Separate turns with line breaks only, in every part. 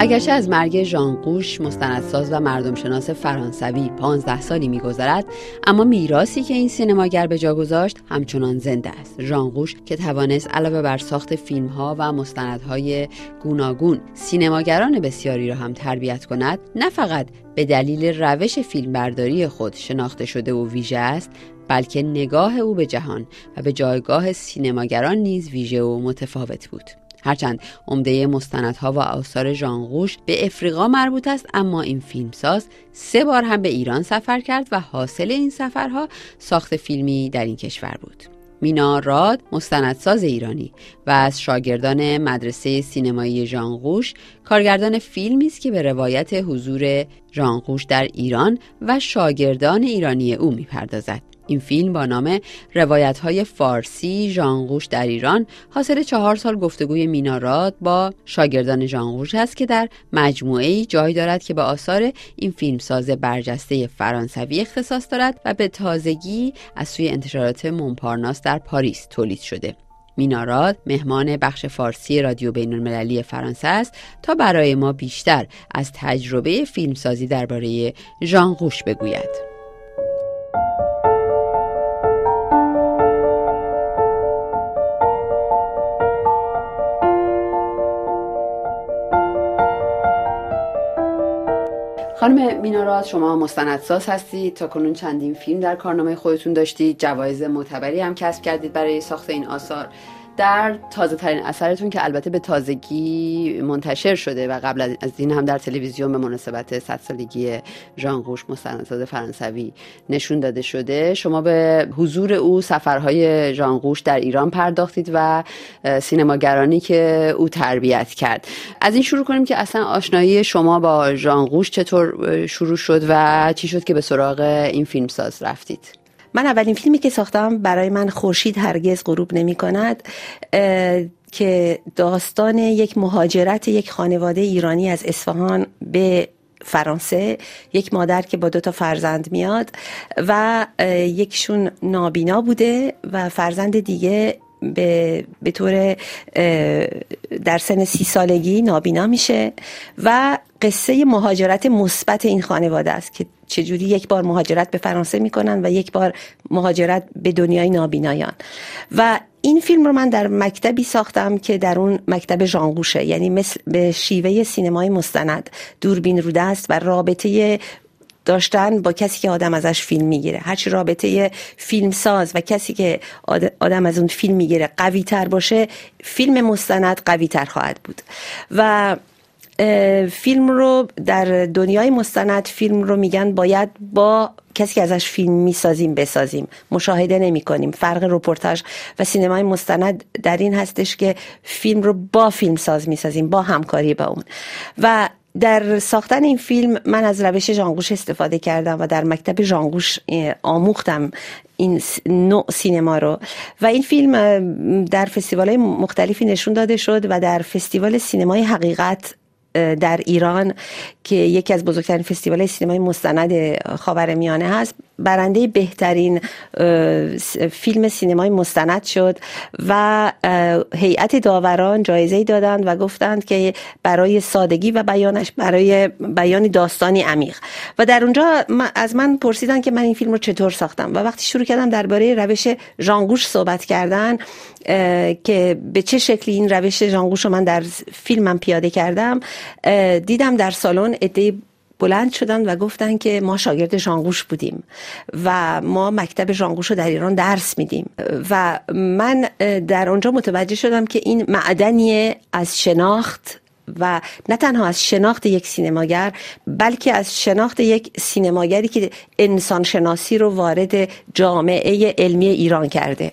اگرچه از مرگ ژانقوش مستندساز و مردمشناس فرانسوی 15 سالی میگذرد اما میراثی که این سینماگر به جا گذاشت همچنان زنده است. ژانقوش که توانست علاوه بر ساخت فیلم ها و مستندهای گوناگون سینماگران بسیاری را هم تربیت کند نه فقط به دلیل روش فیلمبرداری خود شناخته شده و ویژه است بلکه نگاه او به جهان و به جایگاه سینماگران نیز ویژه و متفاوت بود. هرچند عمده مستندها و آثار ژانغوش به افریقا مربوط است اما این فیلمساز سه بار هم به ایران سفر کرد و حاصل این سفرها ساخت فیلمی در این کشور بود. مینا راد مستندساز ایرانی و از شاگردان مدرسه سینمایی ژانغوش کارگردان فیلمی است که به روایت حضور ژانغوش در ایران و شاگردان ایرانی او می‌پردازد. این فیلم با نام روایت های فارسی ژانغوش در ایران حاصل چهار سال گفتگوی میناراد با شاگردان ژانغوش است که در مجموعه ای جای دارد که به آثار این فیلمساز برجسته فرانسوی اختصاص دارد و به تازگی از سوی انتشارات مونپارناس در پاریس تولید شده میناراد مهمان بخش فارسی رادیو بین المللی فرانسه است تا برای ما بیشتر از تجربه فیلمسازی درباره ژانغوش بگوید. خانم میناراز شما مستندساز هستید. تا کنون چندین فیلم در کارنامه خودتون داشتید. جوایز معتبری هم کسب کردید برای ساخت این آثار. در تازه ترین اثرتون که البته به تازگی منتشر شده و قبل از این هم در تلویزیون به مناسبت صد سالگی ژان قوش مستندساز فرانسوی نشون داده شده شما به حضور او سفرهای ژان قوش در ایران پرداختید و سینماگرانی که او تربیت کرد. از این شروع کنیم که اصلا آشنایی شما با ژان قوش چطور شروع شد و چی شد که به سراغ این فیلمساز رفتید؟
من اولین فیلمی که ساختم برای من خورشید هرگز غروب نمی کند که داستان یک مهاجرت یک خانواده ایرانی از اصفهان به فرانسه یک مادر که با دو تا فرزند میاد و یکشون نابینا بوده و فرزند دیگه به, به طور در سن سی سالگی نابینا میشه و قصه مهاجرت مثبت این خانواده است که چجوری یک بار مهاجرت به فرانسه می‌کنن و یک بار مهاجرت به دنیای نابینایان. و این فیلم رو من در مکتبی ساختم که در اون مکتب ژانگوشه یعنی مثل به شیوه سینمای مستند. دوربین رو دست و رابطه داشتن با کسی که آدم ازش فیلم می‌گیره. هرچی رابطه فیلم ساز و کسی که آدم از اون فیلم می‌گیره قوی تر باشه فیلم مستند قوی تر خواهد بود. و فیلم رو در دنیای مستند فیلم رو میگن باید با کسی که ازش فیلم می‌سازیم بسازیم. مشاهده نمی کنیم. فرق رپورتاج و سینمای مستند در این هستش که فیلم رو با فیلم ساز می‌سازیم با همکاری با اون. و در ساختن این فیلم من از روش جانگوش استفاده کردم و در مکتب جانگوش آموختم این نوع سینما رو. و این فیلم در فستیوال مختلفی نشون داده شد و در فستیوال سینمای حقیقت در ایران که یکی از بزرگترین فستیوال سینمای مستند میانه هست. برنده بهترین فیلم سینمای مستند شد و هیئت داوران جایزه دادند و گفتند که برای سادگی و بیانش برای بیان داستانی عمیق. و در اونجا از من پرسیدن که من این فیلم رو چطور ساختم. و وقتی شروع کردم درباره روش ژانگوش صحبت کردن که به چه شکلی این روش ژانگوش رو من در فیلمم پیاده کردم دیدم در سالن عده بلند شدن و گفتن که ما شاگرد ژانگوش بودیم و ما مکتب ژانگوش رو در ایران درس میدیم. و من در اونجا متوجه شدم که این معدنی از شناخت و نه تنها از شناخت یک سینماگر بلکه از شناخت یک سینماگری که انسان شناسی رو وارد جامعه علمی ایران کرده.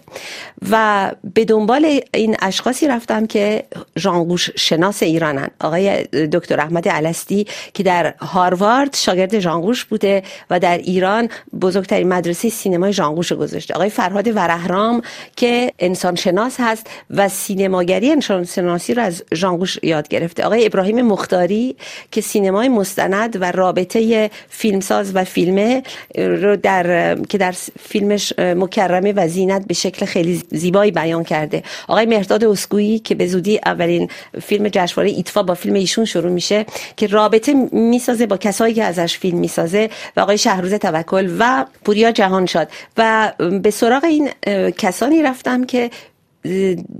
و به دنبال این اشخاصی رفتم که ژانگوش شناس ایرانن. آقای دکتر احمد علستی که در هاروارد شاگرد ژانگوش بوده و در ایران بزرگترین مدرسه سینمای ژانگوش گذاشته. آقای فرهاد ورهرام که انسان شناس هست و سینماگری انسان شناسی رو از ژانگوش یاد گرفته. آقای ابراهیم مختاری که سینمای مستند و رابطه فیلمساز و فیلمه رو در که در فیلمش مکرمه و زینت به شکل خیلی زیبایی بیان کرده. آقای مهرداد اسکویی که به زودی اولین فیلم جشنواره ایتفا با فیلم ایشون شروع میشه که رابطه می‌سازه با کسایی که ازش فیلم می‌سازه و آقای شهروز توکل و پوریا جهانشاد. و به سراغ این کسانی رفتم که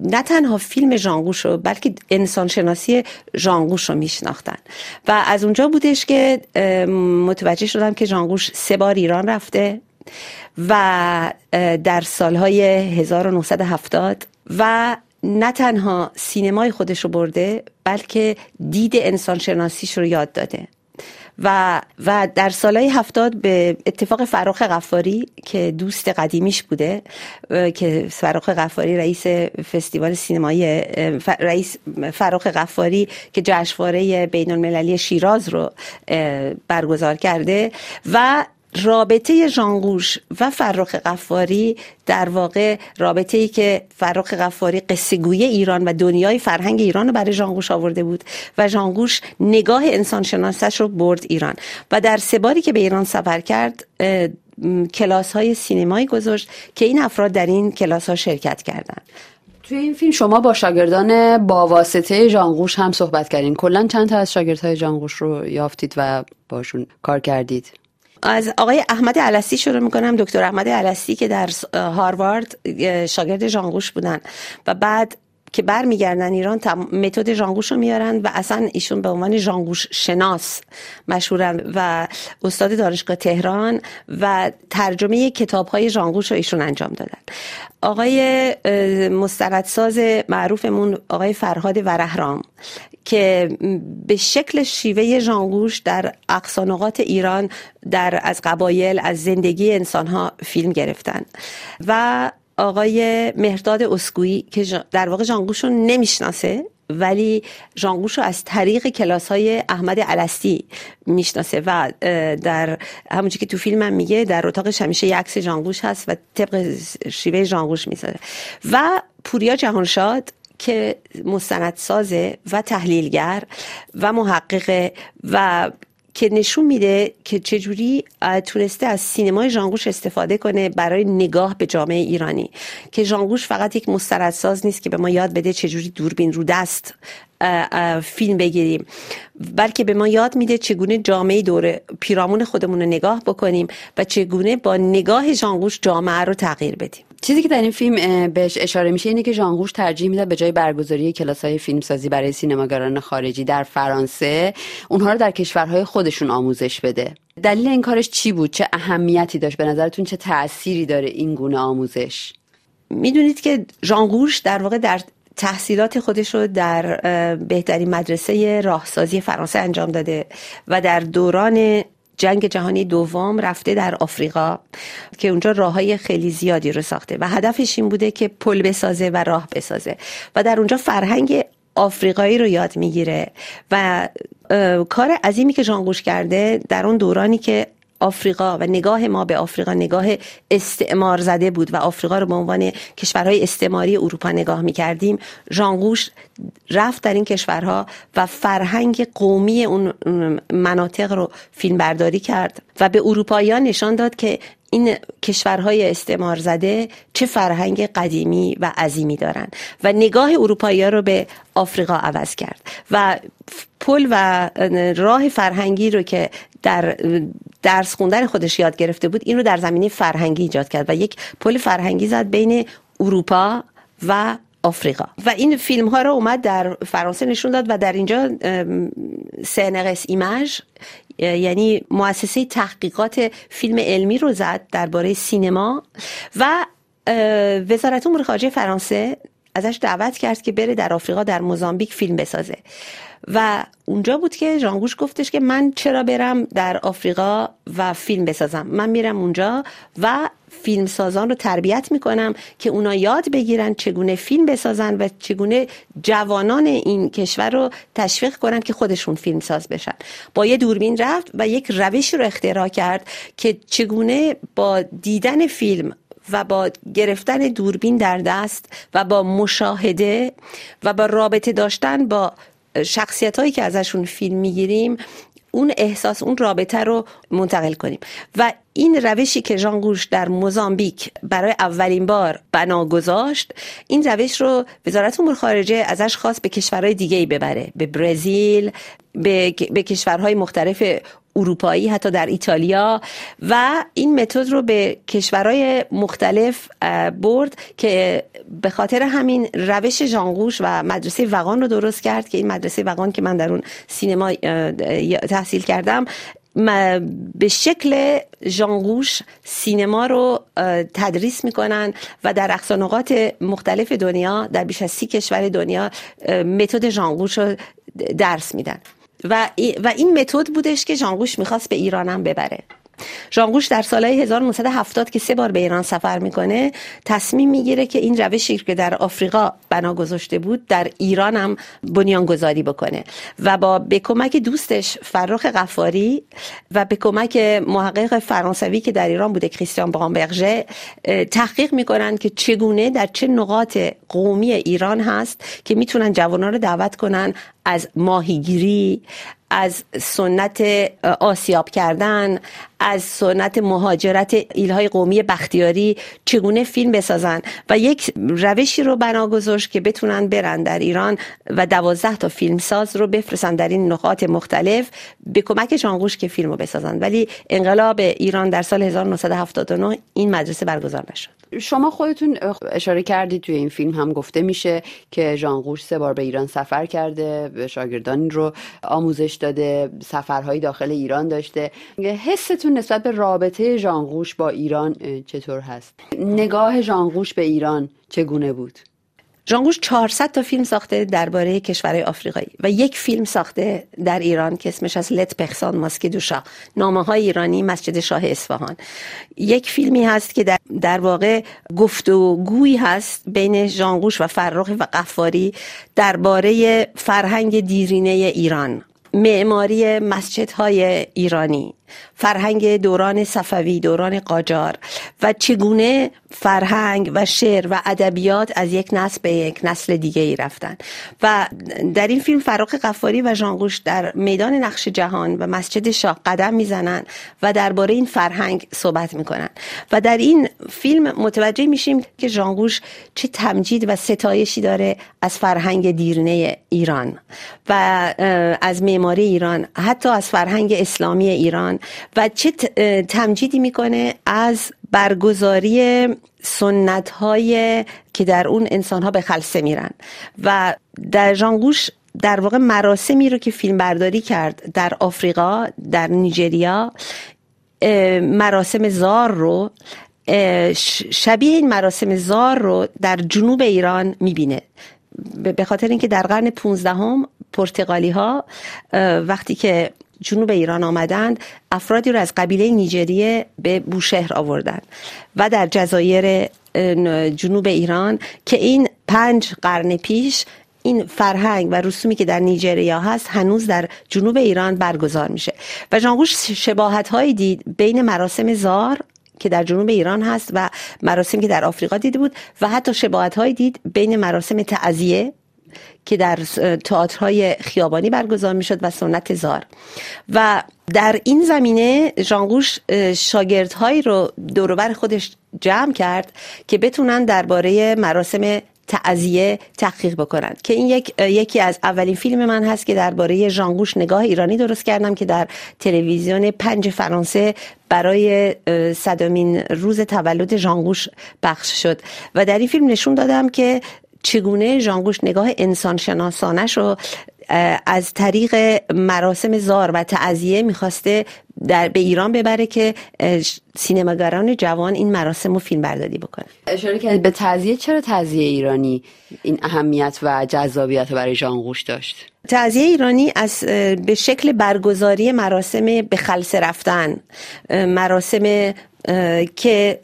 نه تنها فیلم جانگوش رو بلکه انسان شناسی جانگوش رو میشناختن. و از اونجا بودش که متوجه شدم که جانگوش سه بار ایران رفته و در سالهای 1970 و نه تنها سینمای خودش رو برده بلکه دید انسان شناسیش رو یاد داده. و و در سالهای هفتاد به اتفاق فراخ غفاری که دوست قدیمیش بوده که فراخ غفاری رئیس فستیوال سینمایی رئیس فراخ غفاری که جشنواره بین المللی شیراز رو برگزار کرده و رابطه ژانگوش و فرخ قفاری در واقع رابطه ای که فرخ قفاری قصه ایران و دنیای فرهنگ ایران رو برای ژانگوش آورده بود و ژانگوش نگاه انسان شناسش رو برد ایران. و در سه که به ایران سفر کرد کلاس های سینمایی گذاشت که این افراد در این کلاس ها شرکت کردند
توی این فیلم شما با شاگردان با واسطه جانگوش هم صحبت کردین. کلا چند تا از شاگردهای جانگوش رو یافتید و باشون کار کردید؟
از آقای احمد علسی شروع می‌کنم. دکتر احمد علسی که در هاروارد شاگرد جانگوش بودن. و بعد که برمیگردن ایران متد ژانگوش رو میارن و اصلا ایشون به عنوان ژانگوش شناس مشهورن و استاد دانشگاه تهران و ترجمه کتاب های ژانگوش رو ایشون انجام دادن. آقای مستندساز معروفمون آقای فرهاد ورهرام که به شکل شیوه ژانگوش در اقصانقات ایران در از قبایل از زندگی انسان ها فیلم گرفتن. و آقای مهرداد اسکویی که در واقع جانگوش رو نمی‌شناسه ولی جانگوش رو از طریق کلاس های احمد علستی می‌شناسه و در همونجور که تو فیلم هم میگه در اتاق همیشه یک عکس جانگوش هست و طبق شیوه جانگوش می‌سازه و پوریا جهانشاد که مستندسازه و تحلیلگر و محققه و که نشون میده که چجوری تونسته از سینمای ژانگوش استفاده کنه برای نگاه به جامعه ایرانی. که ژانگوش فقط یک مستردساز نیست که به ما یاد بده چجوری دوربین رو دست فیلم بگیریم. بلکه به ما یاد میده چگونه جامعه دور پیرامون خودمون رو نگاه بکنیم و چگونه با نگاه ژانگوش جامعه رو تغییر بدیم.
چیزی که در این فیلم بهش اشاره میشه اینه که ژانگوش ترجیح میده به جای برگزاری کلاس های فیلمسازی برای سینماگران خارجی در فرانسه اونها رو در کشورهای خودشون آموزش بده. دلیل این کارش چی بود؟ چه اهمیتی داشت؟ به نظرتون چه تأثیری داره این گونه آموزش؟
می‌دونید که ژانگوش در واقع در تحصیلات خودش رو در بهترین مدرسه راهسازی فرانسه انجام داده و در دوران جنگ جهانی دوم رفته در آفریقا که اونجا راه های خیلی زیادی رو ساخته و هدفش این بوده که پل بسازه و راه بسازه و در اونجا فرهنگ آفریقایی رو یاد می‌گیره و کار عظیمی که جانگوش کرده در اون دورانی که آفریقا و نگاه ما به آفریقا نگاه استعمار زده بود و آفریقا رو به عنوان کشورهای استعماری اروپا نگاه می کردیم ژانگوش رفت در این کشورها و فرهنگ قومی اون مناطق رو فیلم برداری کرد و به اروپاییان نشان داد که این کشورهای استعمار زده چه فرهنگ قدیمی و عظیمی دارن و نگاه اروپایی ها رو به آفریقا عوض کرد و پل و راه فرهنگی رو که در درس خوندن خودش یاد گرفته بود این رو در زمینه فرهنگی ایجاد کرد و یک پل فرهنگی زد بین اروپا و آفریقا. و این فیلم ها رو اومد در فرانسه نشون داد و در اینجا سنقس ایمج یعنی مؤسسه تحقیقات فیلم علمی رو زد درباره سینما و وزارت امور خارجه فرانسه ازش دعوت کرد که بره در آفریقا در موزامبیک فیلم بسازه. و اونجا بود که جانگوش گفتش که من چرا برم در آفریقا و فیلم بسازم. من میرم اونجا و فیلم سازان رو تربیت می‌کنم که اونا یاد بگیرن چگونه فیلم بسازن و چگونه جوانان این کشور رو تشویق کنن که خودشون فیلم ساز بشن. با یه دوربین رفت و یک روش رو اختراع کرد که چگونه با دیدن فیلم و با گرفتن دوربین در دست و با مشاهده و با رابطه داشتن با شخصیت هایی که ازشون فیلم می‌گیریم اون احساس اون رابطه رو منتقل کنیم. و این روشی که ژان گوش در موزامبیک برای اولین بار بنا گذاشت این روش رو وزارت امور خارجه ازش خواست به کشورهای دیگه ای ببره. به برزیل به, به کشورهای مختلف اروپایی حتی در ایتالیا. و این متد رو به کشورهای مختلف برد که به خاطر همین روش ژانگوش و مدرسه وقان رو درست کرد که این مدرسه وقان که من در اون سینما تحصیل کردم به شکل ژانگوش سینما رو تدریس می‌کنن و در اقصانقات مختلف دنیا در بیش از سی کشور دنیا متد ژانگوش رو درس میدن. و, این متد بودش که ژانگوش می‌خواست به ایرانم ببره. ژانگوش در سالهای 1970 که سه بار به ایران سفر می‌کنه تصمیم می‌گیره که این روشی که در آفریقا بنا گذاشته بود در ایران هم بنیان گذاری بکنه و با به کمک دوستش فرخ قفاری و به کمک محقق فرانسوی که در ایران بوده کریستیان برامبرژه تحقیق می‌کنن که چگونه در چه نقاط قومی ایران هست که می‌تونن جوانان رو دعوت کنن از ماهیگیری از سنت آسیاب کردن از سنت مهاجرت ایلهای قومی بختیاری چگونه فیلم بسازن و یک روشی رو بنا گذاشت که بتونن برن در ایران و دوازده تا فیلمساز رو بفرستن در این نقاط مختلف به کمک جانگوش که فیلم رو بسازن. ولی انقلاب ایران در سال 1979 این مدرسه برگزار نشد.
شما خودتون اشاره کردید توی این فیلم هم گفته میشه که ژانگوش سه بار به ایران سفر کرده به شاگردانی رو آموزش داده سفرهای داخل ایران داشته. حستون نسبت به رابطه ژانگوش با ایران چطور هست؟ نگاه ژانگوش به ایران چگونه بود؟
جانگوش 400 تا فیلم ساخته درباره کشورهای آفریقایی و یک فیلم ساخته در ایران که اسمش از لت پخسان ماسک دوشا نامه های ایرانی مسجد شاه اصفهان. یک فیلمی هست که در, در واقع گفتگویی هست بین جانگوش و فرخ و قفاری درباره فرهنگ دیرینه ایران. معماری مسجدهای ایرانی. فرهنگ دوران صفوی دوران قاجار و چگونه فرهنگ و شعر و ادبیات از یک نسل به یک نسل دیگه ای رفتن. و در این فیلم فراق قفاری و جانگوش در میدان نقش جهان و مسجد شاه قدم می‌زنن و درباره این فرهنگ صحبت می‌کنن. و در این فیلم متوجه میشیم که جانگوش چه تمجید و ستایشی داره از فرهنگ دیرنه ایران و از معماری ایران حتی از فرهنگ اسلامی ایران و چه تمجیدی می‌کنه از برگزاری سنت های که در اون انسان ها به خلصه میرن. و در جانگوش در واقع مراسمی رو که فیلم برداری کرد در آفریقا در نیجریا مراسم زار رو شبیه این مراسم زار رو در جنوب ایران می‌بینه. به خاطر اینکه در قرن 15 هم وقتی که جنوب ایران آمدند افرادی رو از قبیله نیجریه به بوشهر آوردند و در جزایر جنوب ایران که این پنج قرن پیش این فرهنگ و رسومی که در نیجریا هست هنوز در جنوب ایران برگزار میشه. و جانگوش شباهت هایی دید بین مراسم زار که در جنوب ایران هست و مراسم که در آفریقا دیده بود و حتی شباهت هایی دید بین مراسم تعذیه که در تئاترهای خیابانی برگزار می‌شد و سنت زار. و در این زمینه ژانگوش شاگردهایی رو دوروبر خودش جمع کرد که بتونن درباره مراسم تعذیه تحقیق بکنند که این یک یکی از اولین فیلم من هست که درباره ژانگوش نگاه ایرانی درست کردم که در تلویزیون پنج فرانسه برای صدامین روز تولد ژانگوش پخش شد. و در این فیلم نشون دادم که چگونه ژانگوش نگاه انسان شناسانش رو از طریق مراسم زار و تعذیه می‌خواسته در به ایران ببره که سینماگران جوان این مراسم رو فیلم برداری بکنه
اشاره کرد به تعذیه چرا تعذیه ایرانی این اهمیت و جذابیت برای ژانگوش داشت؟
تعذیه ایرانی از به شکل برگزاری مراسم به خلص رفتن مراسم که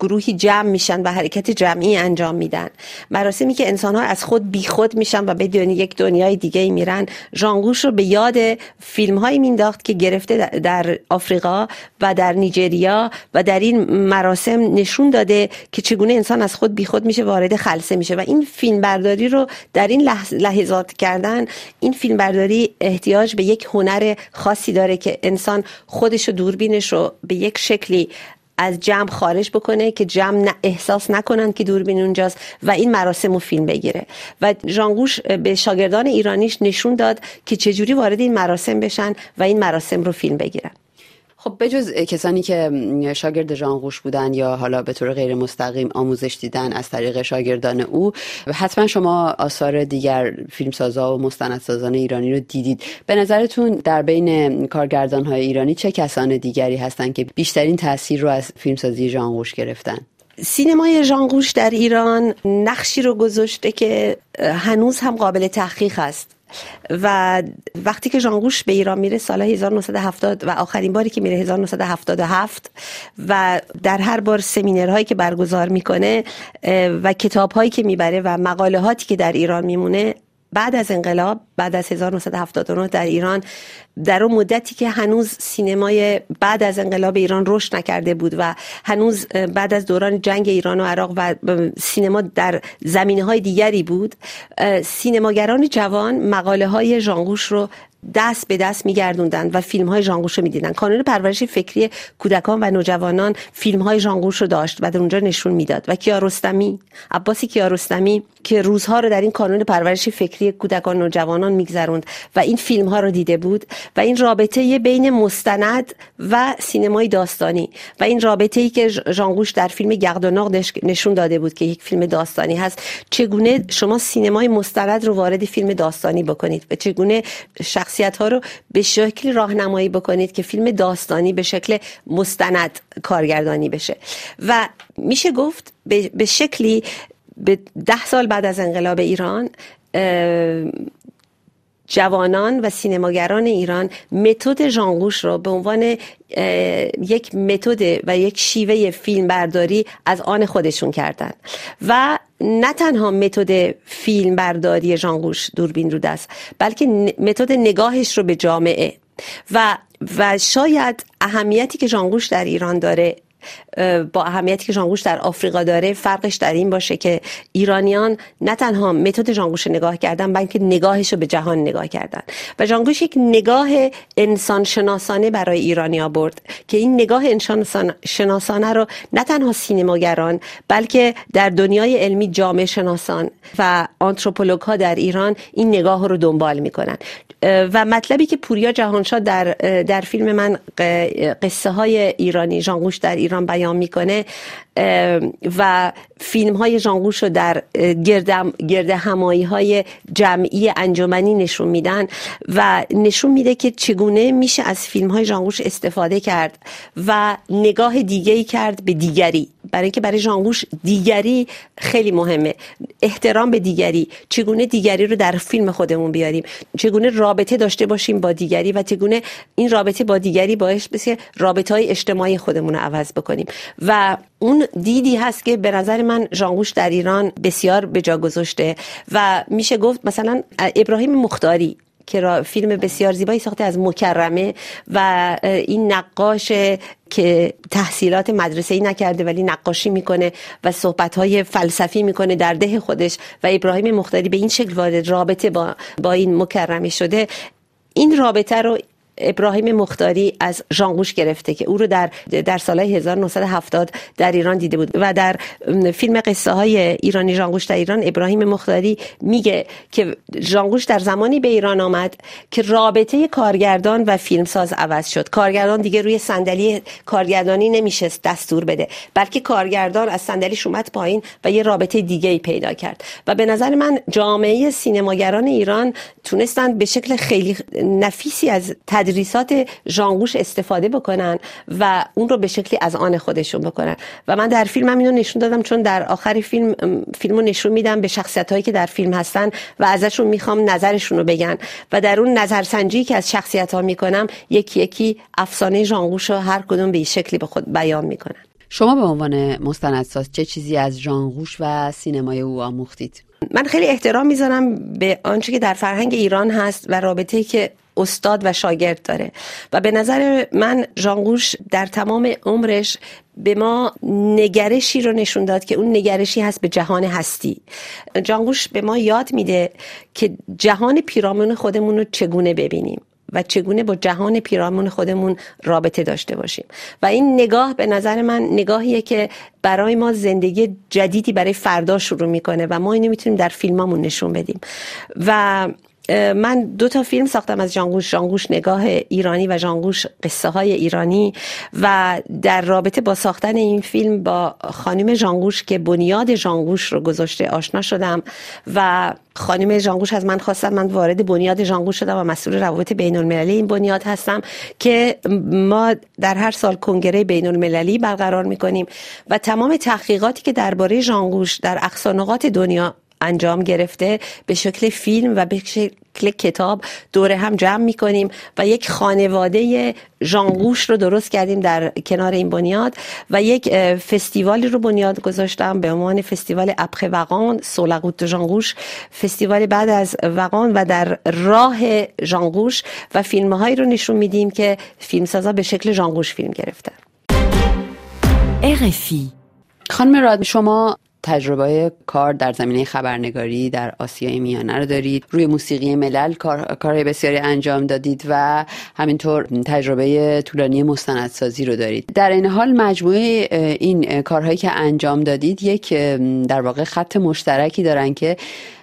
گروهی جمع میشن و حرکت جمعی انجام میدن. مراسمی که انسان ها از خود بیخود میشن و به یک دنیای دیگه میرن ژانگوش رو به یاد فیلم هایی مینداخت که گرفته در آفریقا و در نیجریا و در این مراسم نشون داده که چگونه انسان از خود بیخود میشه وارد خلصه میشه. و این فیلم برداری رو در این لحظات کردن این فیلم برداری احتیاج به یک هنر خاصی داره که انسان خودش و دوربینش رو به یک شکلی از جمع خارج بکنه که جمع احساس نکنن که دوربین اونجاست و این مراسم رو فیلم بگیره. و جانگوش به شاگردان ایرانیش نشون داد که چجوری وارد این مراسم بشن و این مراسم رو فیلم بگیرن.
خب بجز کسانی که شاگرد ژانغوش بودن یا حالا به طور غیر مستقیم آموزش دیدن از طریق شاگردان او حتما شما آثار دیگر فیلمسازا و مستندسازان ایرانی رو دیدید. به نظرتون در بین کارگردان های ایرانی چه کسان دیگری هستند که بیشترین تاثیر رو از فیلمسازی ژانغوش گرفتن؟
سینمای ژانغوش در ایران نقشی رو گذاشته که هنوز هم قابل تحقیق است. و وقتی که جانگوش به ایران میره سال 1970 و آخرین باری که میره 1977 و در هر بار سمینرهایی که برگزار می‌کنه و کتابهایی که می‌بره و مقالهاتی که در ایران میمونه بعد از انقلاب بعد از 1979 در ایران در اون مدتی که هنوز سینمای بعد از انقلاب ایران رشد نکرده بود و هنوز بعد از دوران جنگ ایران و عراق و سینما در زمینه های دیگری بود سینماگران جوان مقاله های ژانگوش رو دست به دست میگردوندن و فیلم های ژانگوش رو می‌دیدن. کانون پرورش فکری کودکان و نوجوانان فیلم های ژانگوش رو داشت و در اونجا نشون می‌داد. و کیارستمی عباسی کیارستمی که روزها رو در این کانون پرورش فکری کودکان و نوجوانان میگذروند و این فیلم ها رو دیده بود و این رابطه بین مستند و سینمای داستانی و این رابطه ای که ژانگوش در فیلم گردوناق نشون داده بود که یک فیلم داستانی هست. چگونه شما سینمای مستند رو وارد فیلم داستانی بکنید و چگونه شخصیت ها رو به شکل راهنمایی بکنید که فیلم داستانی به شکل مستند کارگردانی بشه. و میشه گفت به شکلی به ده سال بعد از انقلاب ایران جوانان و سینماگران ایران متد ژانگوش رو به عنوان یک متد و یک شیوه فیلم برداری از آن خودشون کردن. و نه تنها متد فیلم برداری ژانگوش دوربین رو دست بلکه متد نگاهش رو به جامعه. و و شاید اهمیتی که ژانگوش در ایران داره با اهمیتی که ژانگوش در آفریقا داره فرقش در این باشه که ایرانیان نه تنها متد ژانگوش نگاه کردن بلکه نگاهش رو به جهان نگاه کردن. و ژانگوش یک نگاه انسان شناسانه برای ایرانی برد که این نگاه انسان شناسانه رو نه تنها سینماگران بلکه در دنیای علمی جامعه شناسان و آنتروپولوگ ها در ایران این نگاه رو دنبال می‌کنن. و مطلبی که پوریا جهانشاه در در فیلم من قصه های ایرانی ژانگوش در ایران بیان می‌کنه و فیلم های ژانگوش رو در گرد همایی های جمعی انجمنی نشون میدن و نشون میده که چگونه میشه از فیلم های ژانگوش استفاده کرد و نگاه دیگری کرد به دیگری. برای اینکه برای ژانگوش دیگری خیلی مهمه. احترام به دیگری. چگونه دیگری رو در فیلم خودمون بیاریم؟ چگونه رابطه داشته باشیم با دیگری و چگونه این رابطه با دیگری باعث بشه رابطه های اجتماعی خودمون رو عوض بکنیم؟ و اون دیدی هست که به نظر من ژانگوش در ایران بسیار به جا گذاشته و میشه گفت مثلا ابراهیم مختاری که فیلم بسیار زیبایی ساخته از مکرمه و این نقاش که تحصیلات مدرسه ای نکرده ولی نقاشی می‌کنه و صحبت های فلسفی می‌کنه در ده خودش و ابراهیم مختاری به این شکل وارد رابطه با, با این مکرمه شده این رابطه رو ابراهیم مختاری از ژانگوش گرفته که او رو در در سال 1970 در ایران دیده بود و در فیلم قصه های ایرانی ژانگوش در ایران ابراهیم مختاری میگه که ژانگوش در زمانی به ایران آمد که رابطه کارگردان و فیلمساز عوض شد. کارگردان دیگه روی صندلی کارگردانی نمیشه دستور بده بلکه کارگردان از صندلیش اومد پایین و یه رابطه دیگه ای پیدا کرد. و به نظر من جامعه سینماگران ایران تونستند به شکل خیلی نفیسی از تدریس تدریسات ژانگوش استفاده بکنن و اون رو به شکلی از آن خودشون بکنن. و من در فیلم اینو نشون دادم چون در آخر فیلم فیلمو نشون میدم به شخصیت هایی که در فیلم هستن و ازشون می‌خوام نظرشون رو بگن. و در اون نظرسنجی که از شخصیت ها می‌کنم یکی یکی افسانه ژانگوش رو هر کدوم به شکلی به خود بیان می‌کنن.
شما به عنوان مستندساز چه چیزی از ژانگوش و سینمای او آموختید؟
من خیلی احترام می‌ذارم به آنچه که در فرهنگ ایران هست و رابطه که استاد و شاگرد داره. و به نظر من ژانگوش در تمام عمرش به ما نگرشی رو نشون داد که اون نگرشی هست به جهان هستی. جانگوش به ما یاد میده که جهان پیرامون خودمون رو چگونه ببینیم و چگونه با جهان پیرامون خودمون رابطه داشته باشیم. و این نگاه به نظر من نگاهیه که برای ما زندگی جدیدی برای فردا شروع می‌کنه و ما اینو می‌تونیم در فیلمامون نشون بدیم. و من دو تا فیلم ساختم از جانگوش جانگوش نگاه ایرانی و جانگوش قصه های ایرانی و در رابطه با ساختن این فیلم با خانم جانگوش که بنیاد جانگوش رو گذاشته آشنا شدم و خانم جانگوش از من خواستم من وارد بنیاد جانگوش شدم و مسئول روابط بین المللی این بنیاد هستم که ما در هر سال کنگره بین المللی برقرار می‌کنیم و تمام تحقیقاتی که درباره جانگوش در اقصانقات دنیا انجام گرفته به شکل فیلم و به شکل کتاب دوره هم جمع می‌کنیم و یک خانواده ژانگوش رو درست کردیم در کنار این بنیاد و یک فستیوالی رو بنیاد گذاشتم به عنوان فستیوال اپخ وقان سولقوت ژانگوش. فستیوال بعد از وقان و در راه ژانگوش و فیلم هایی رو نشون میدیم که فیلمسازا به شکل ژانگوش فیلم گرفتن.
RFI خانم راد شما تجربه کار در زمینه خبرنگاری در آسیای میانه رو دارید. روی موسیقی ملل کار کار بسیاری انجام دادید و همینطور تجربه طولانی مستندسازی رو دارید. در این حال مجموعه این کارهایی که انجام دادید یک در واقع خط مشترکی دارن که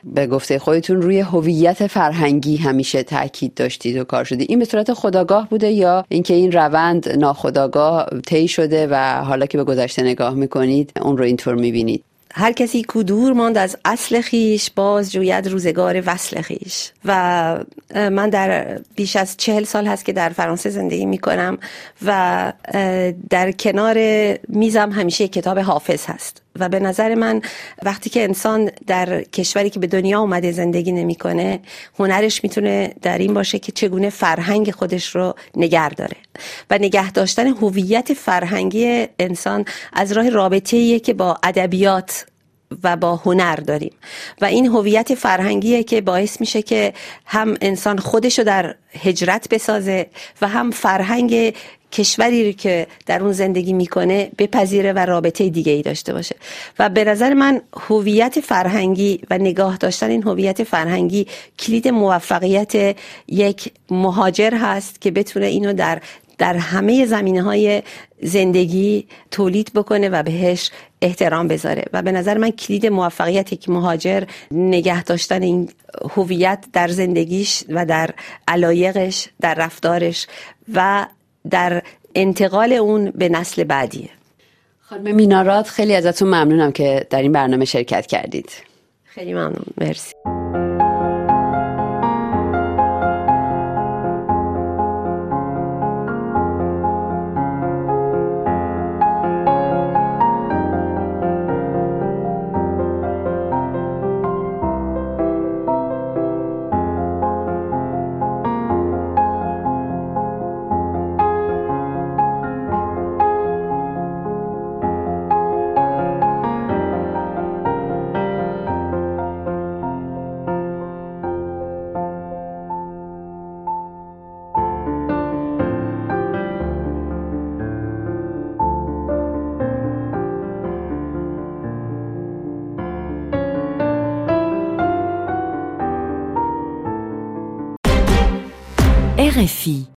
به گفته خودتون روی هویت فرهنگی همیشه تاکید داشتید و کار شده این به صورت خداگاه بوده یا اینکه این روند ناخداگاه طی شده و حالا که به گذشته نگاه می‌کنید اون رو اینطور می‌بینید؟
هر کسی کو دور ماند از اصل خیش باز جوید روزگار وصل خیش. و من در بیش از چهل سال هست که در فرانسه زندگی می کنم و در کنار میزم همیشه کتاب حافظ هست. و به نظر من وقتی که انسان در کشوری که به دنیا اومده زندگی نمی‌کنه هنرش می‌تونه در این باشه که چگونه فرهنگ خودش رو نگر داره و نگه داشتن هویت فرهنگی انسان از راه رابطه که با ادبیات و با هنر داریم. و این هویت فرهنگیه که باعث میشه که هم انسان خودشو در هجرت بسازه و هم فرهنگ کشوری که در اون زندگی می‌کنه بپذیره و رابطه دیگه ای داشته باشه. و به نظر من هویت فرهنگی و نگاه داشتن این هویت فرهنگی کلید موفقیت یک مهاجر هست که بتونه اینو در در همه زمینه های زندگی تولید بکنه و بهش احترام بذاره. و به نظر من کلید موفقیت یک مهاجر نگه داشتن این هویت در زندگیش و در علایقش در رفتارش و در انتقال اون به نسل بعدیه
خانم مینارات خیلی ازتون ممنونم که در این برنامه شرکت کردید.
خیلی ممنون. مرسی.
RFI